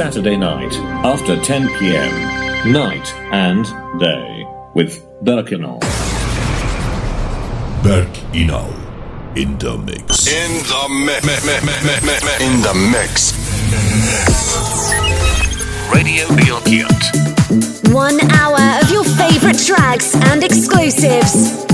Saturday night after 10 p.m. Night and day with Berk Inal. Berk Inal in the mix. In the mix. In the mix. Radio Beyond One hour of your favorite tracks and exclusives.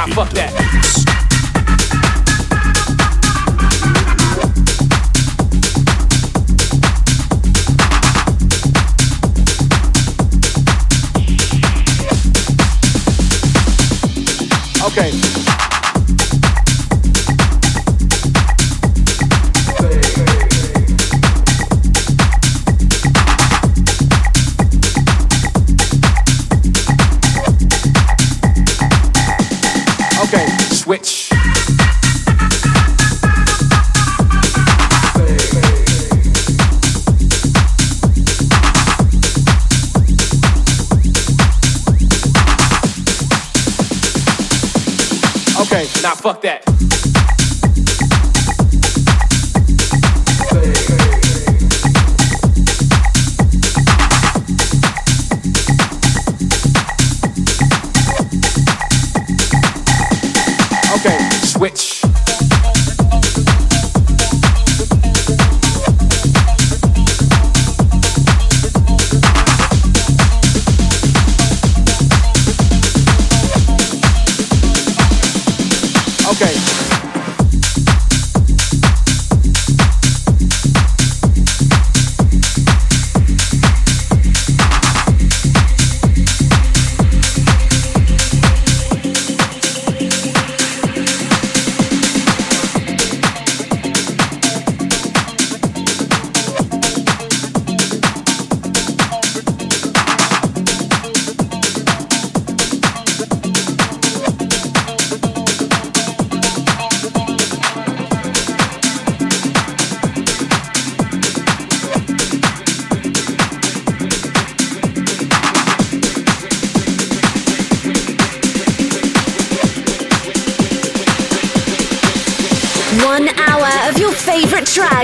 Nah, fuck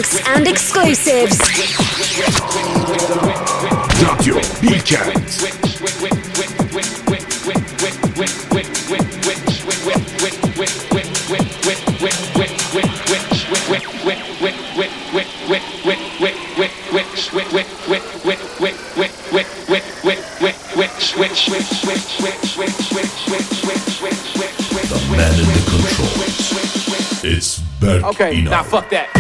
tracks and exclusives. Radio Bilkent. The man in the controls. It's Berk Okay, now fuck that.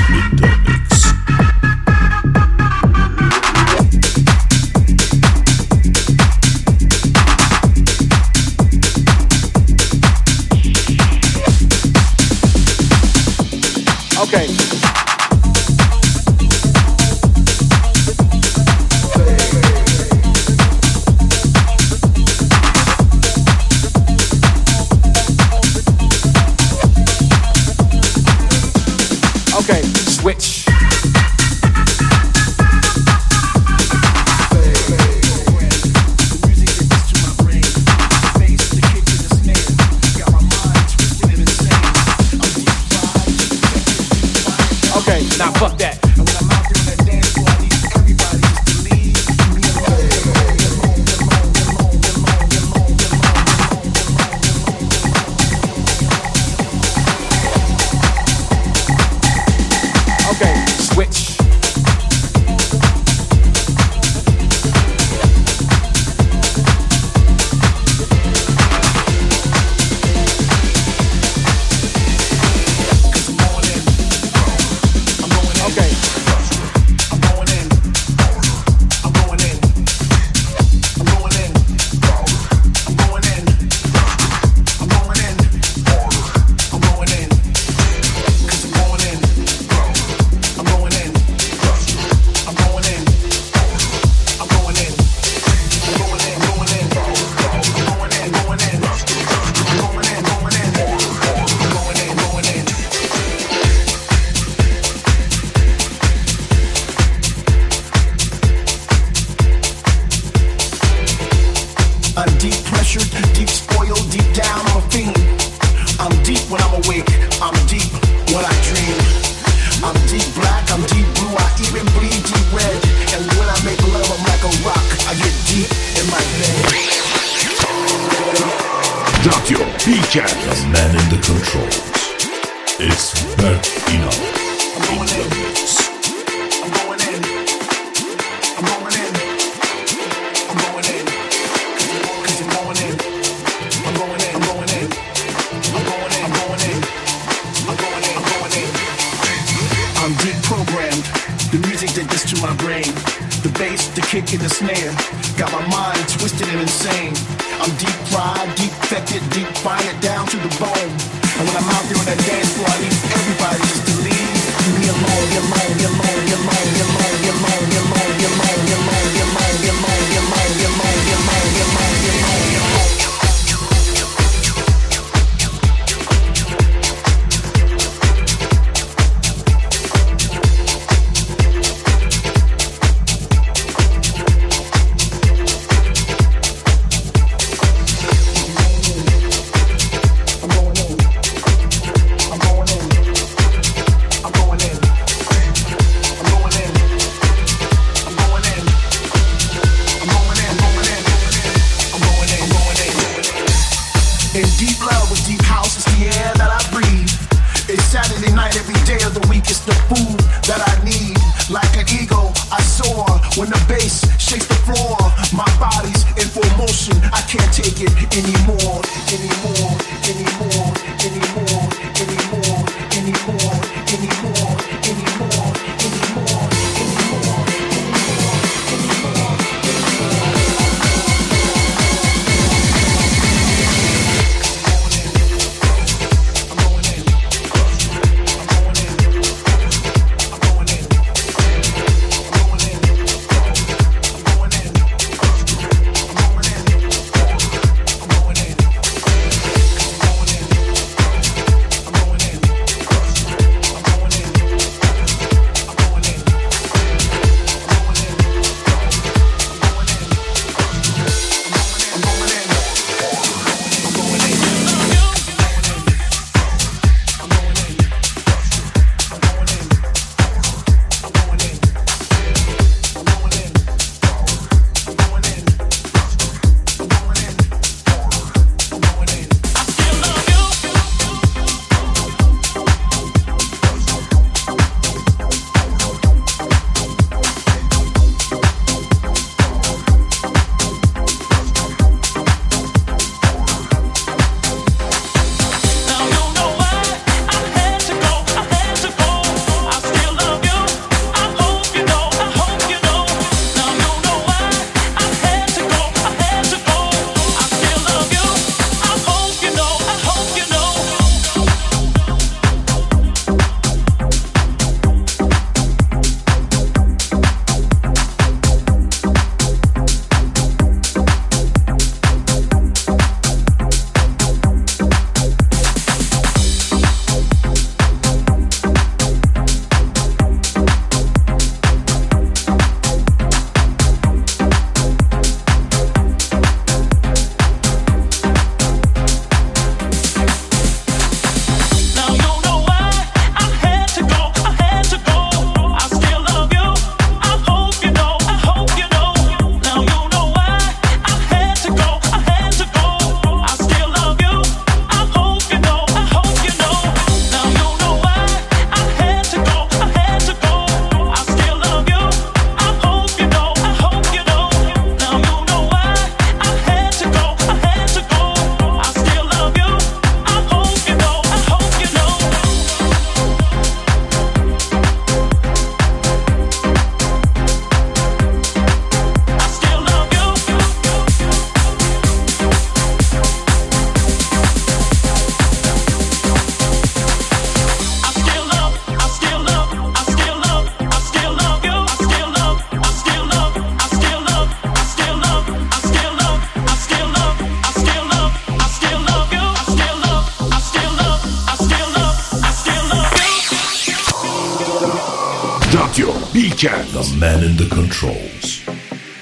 Controls.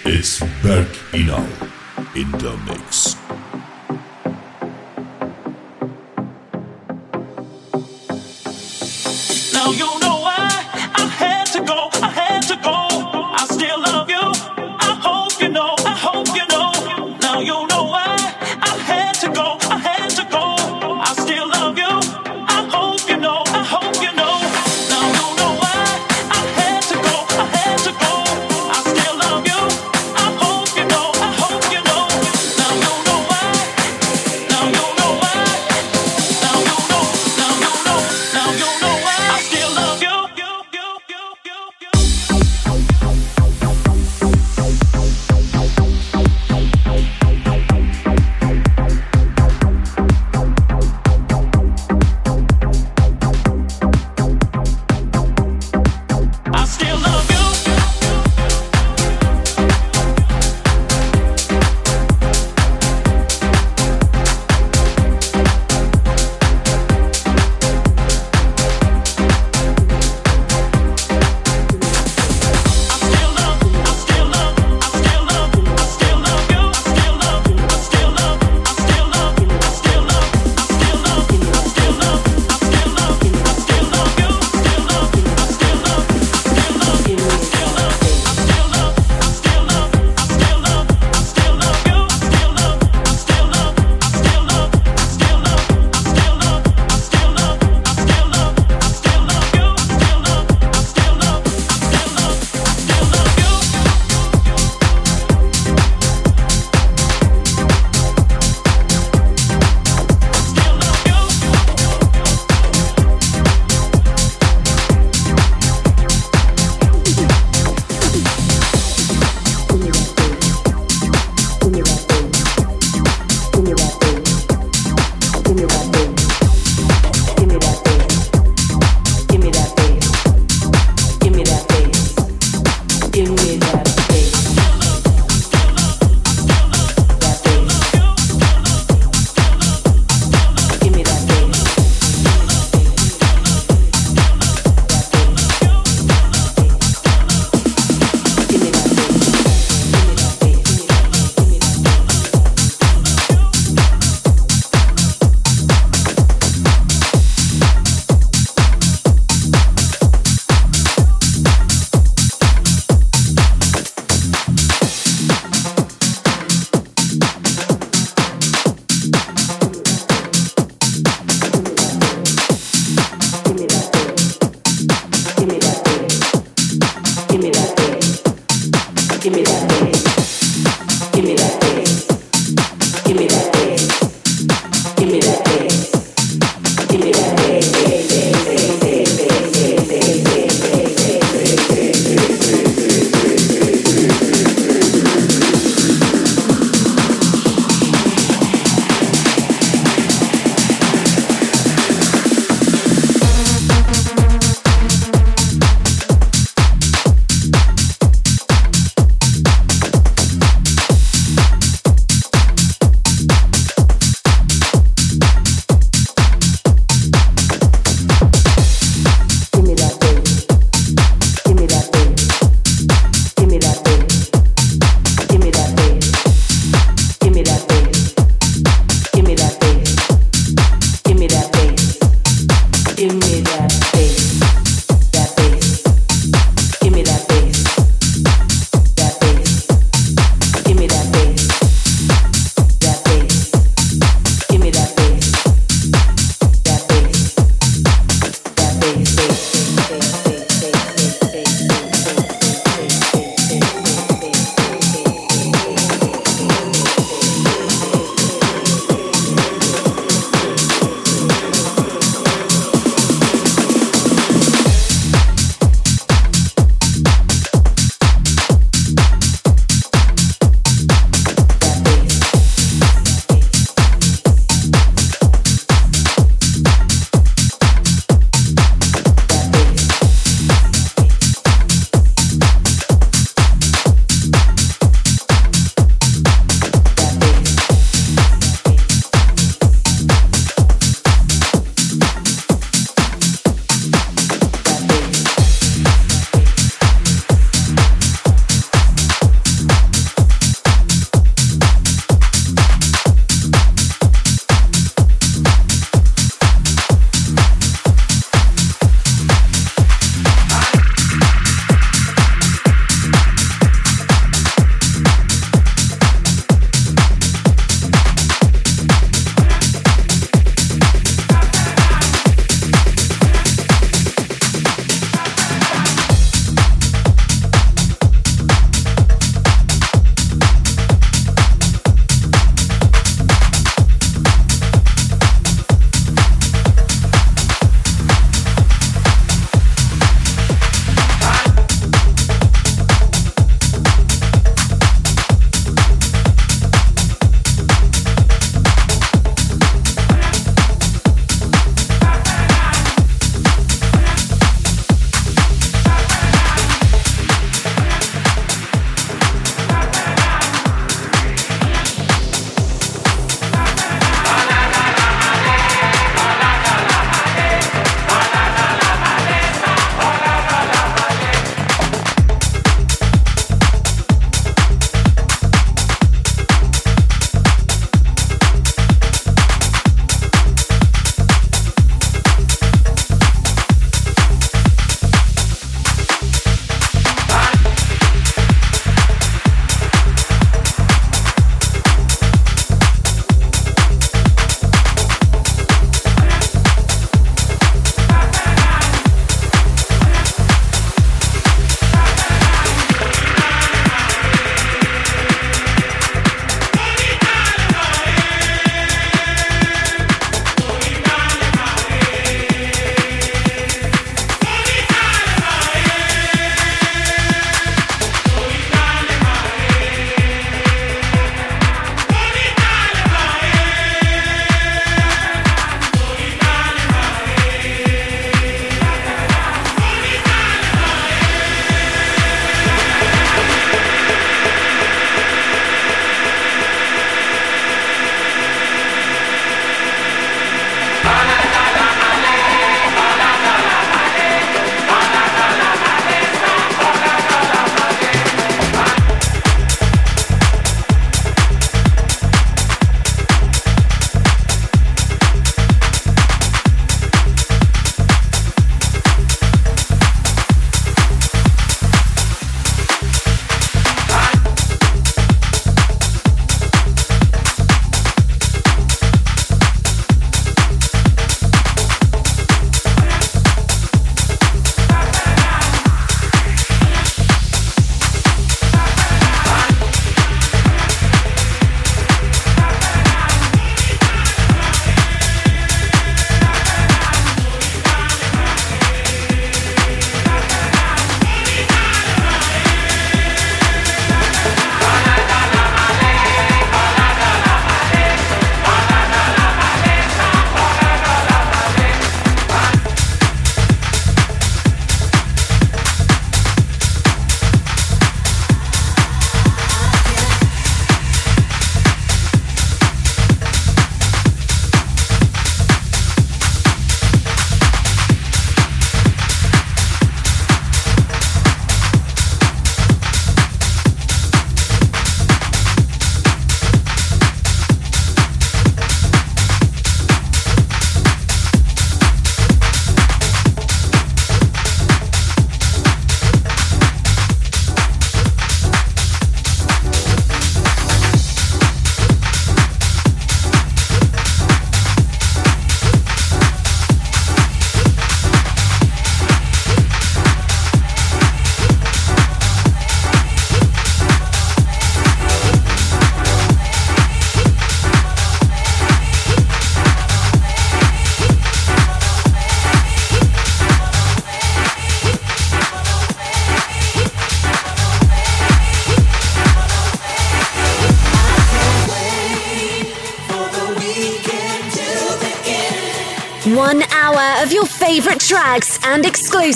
It's Berk Inal in the mix.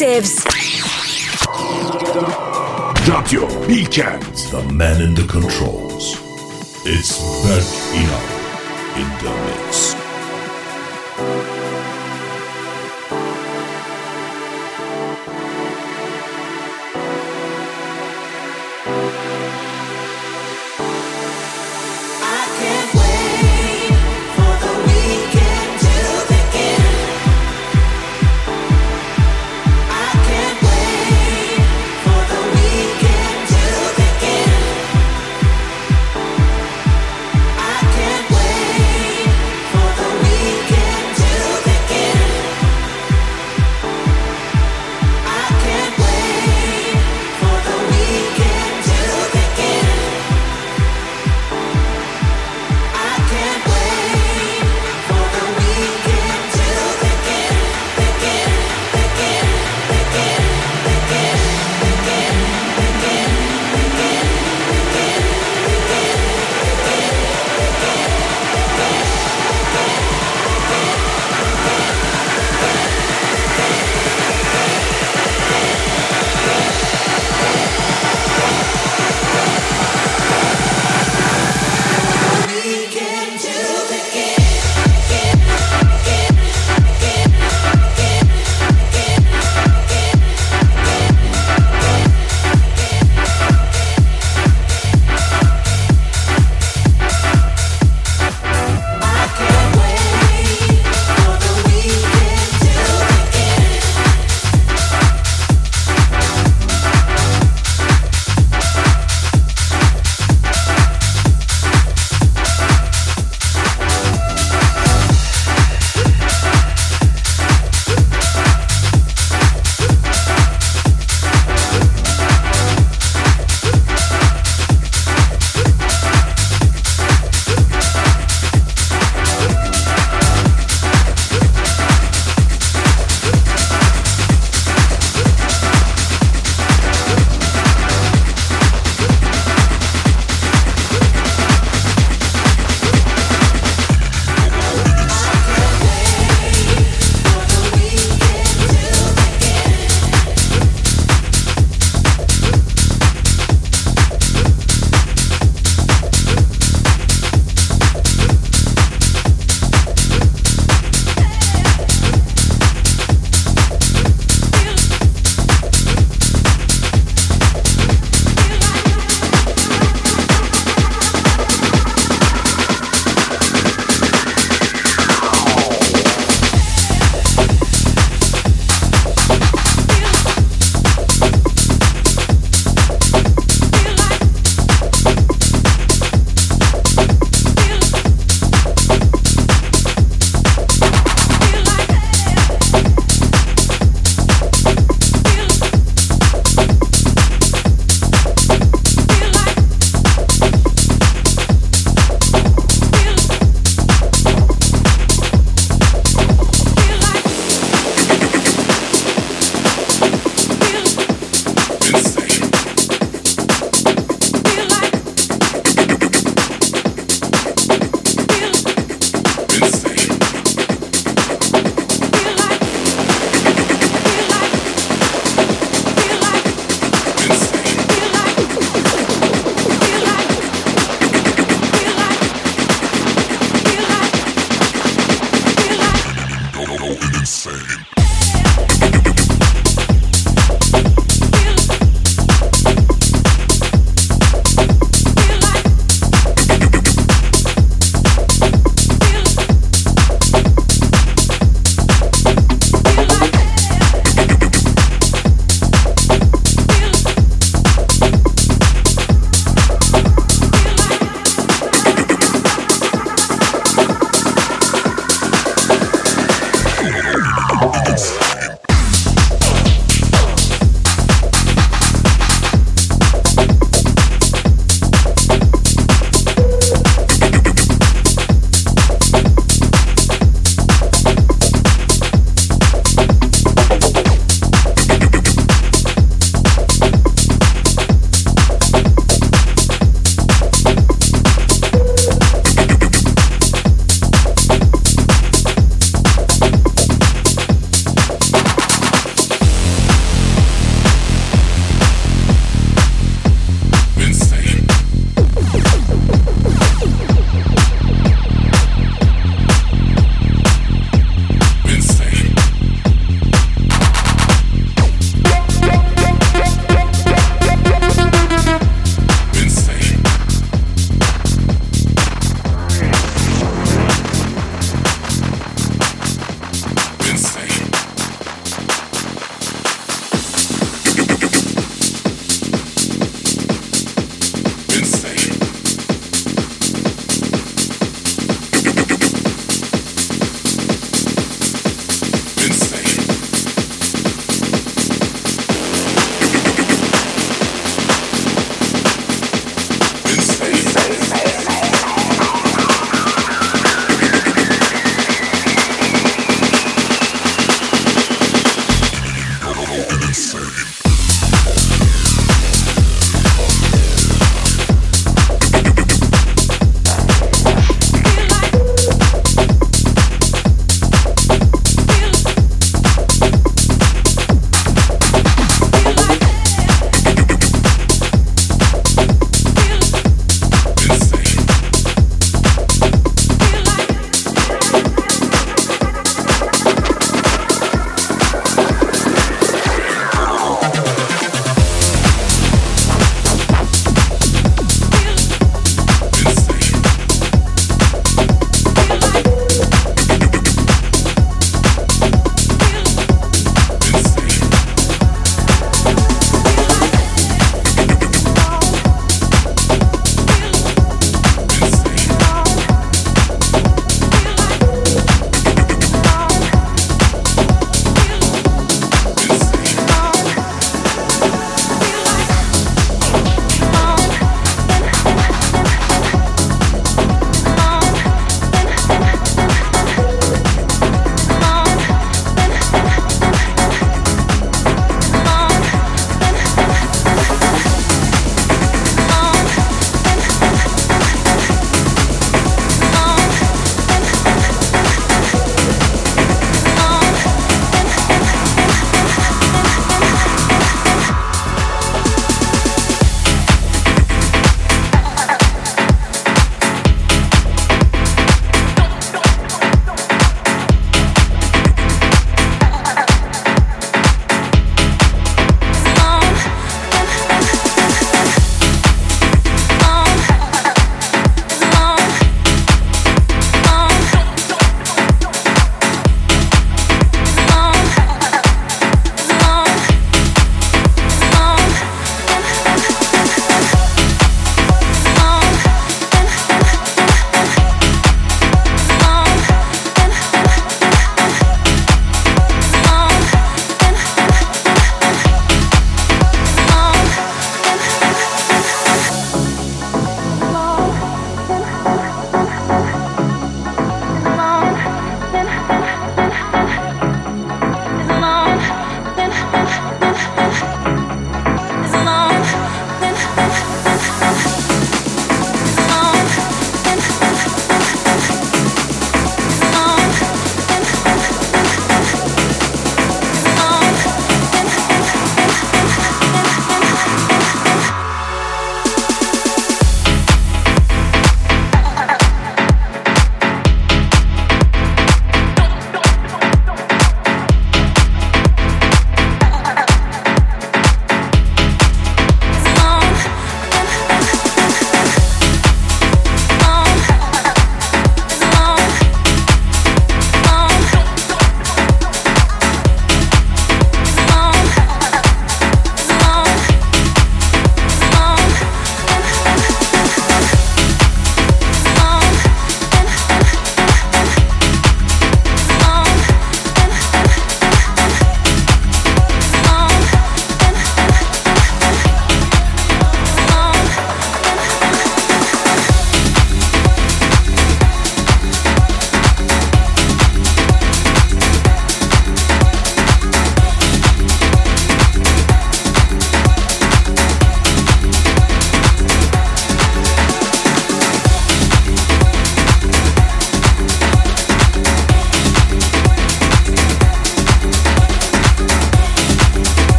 Exclusives. Radio Bilkent. The man in the controls. It's Berk Inal in the mix.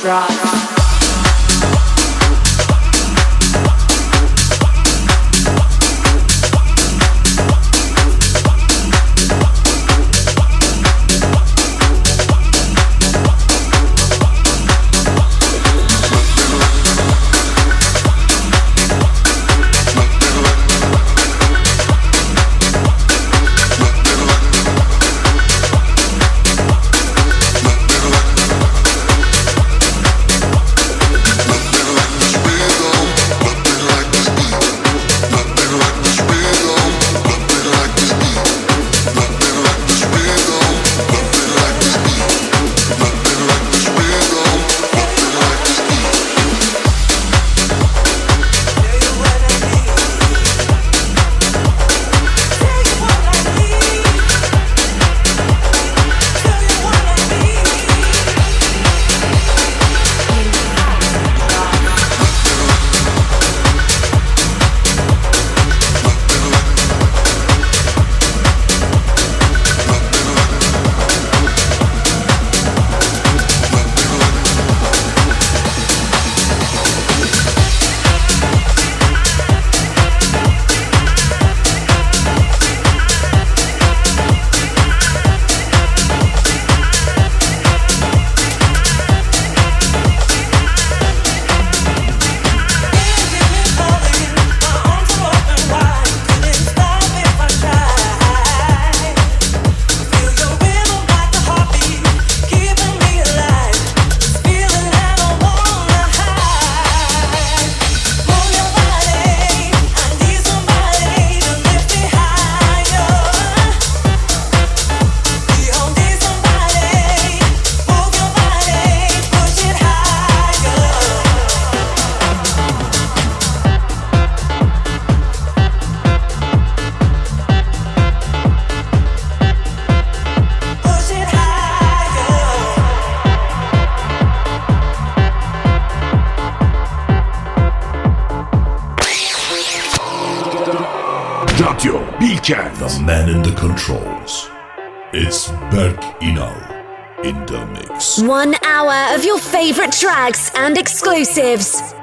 drop. man in the controls. It's Berk Inal in the mix. One hour of your favorite tracks and exclusives.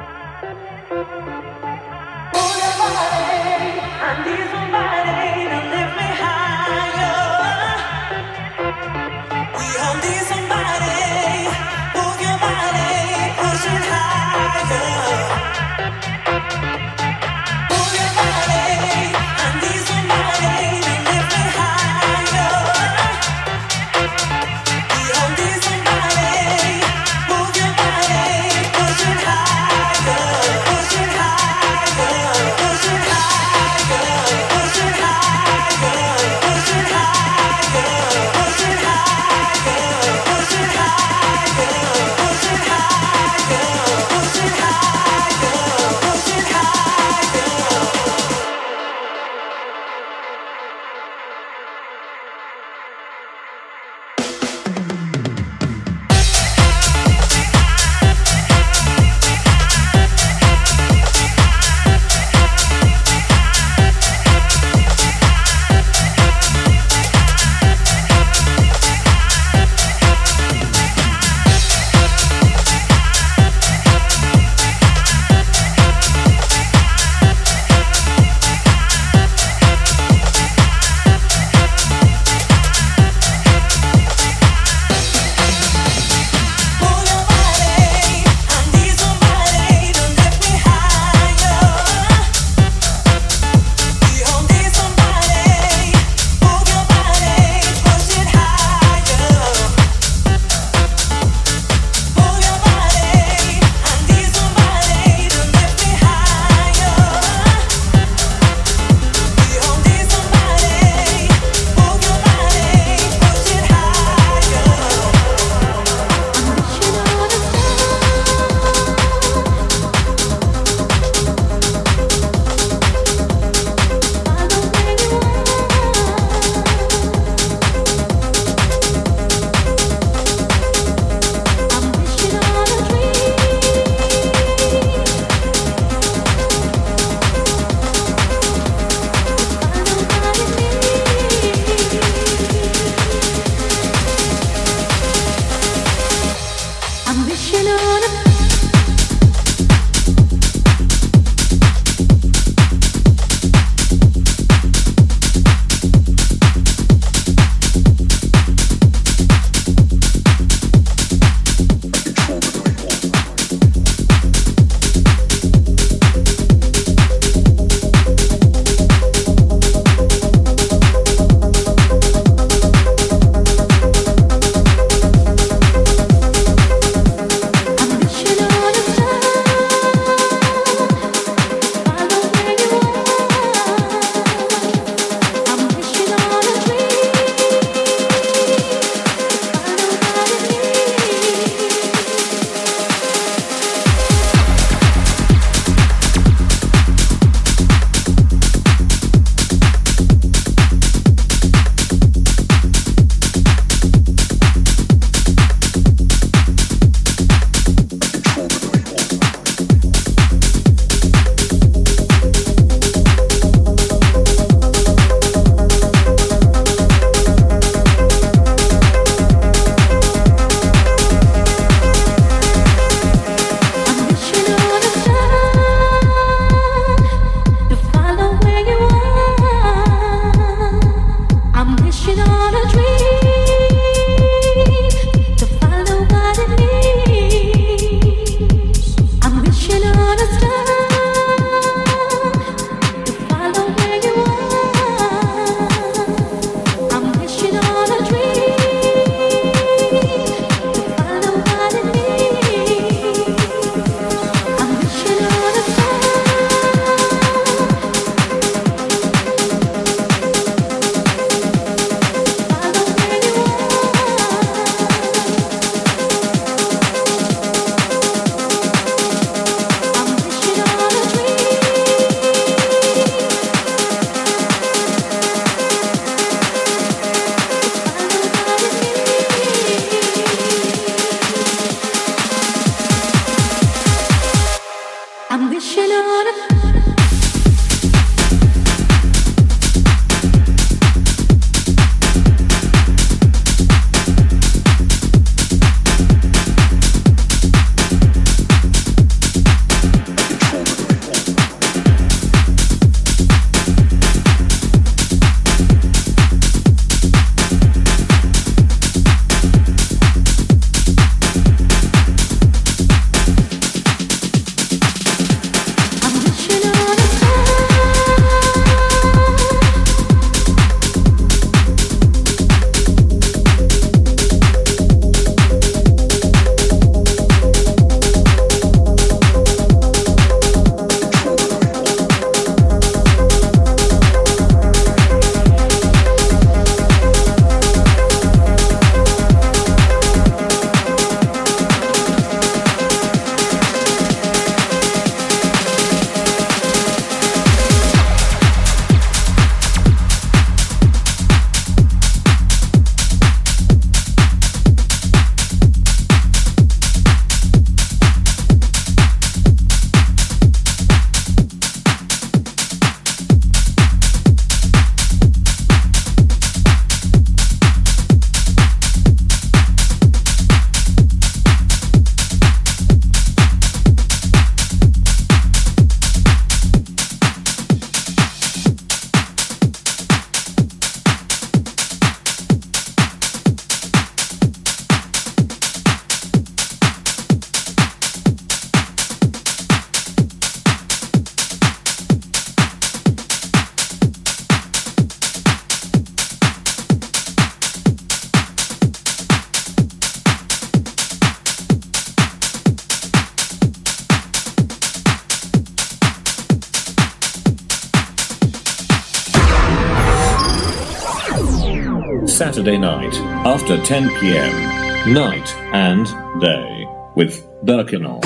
10 p.m. Night and Day with Berk Inal.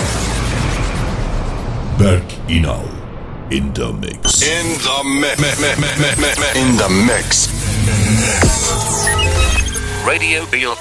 Berk Inal in the mix. In the mix. In the mix. Radio Bilkent.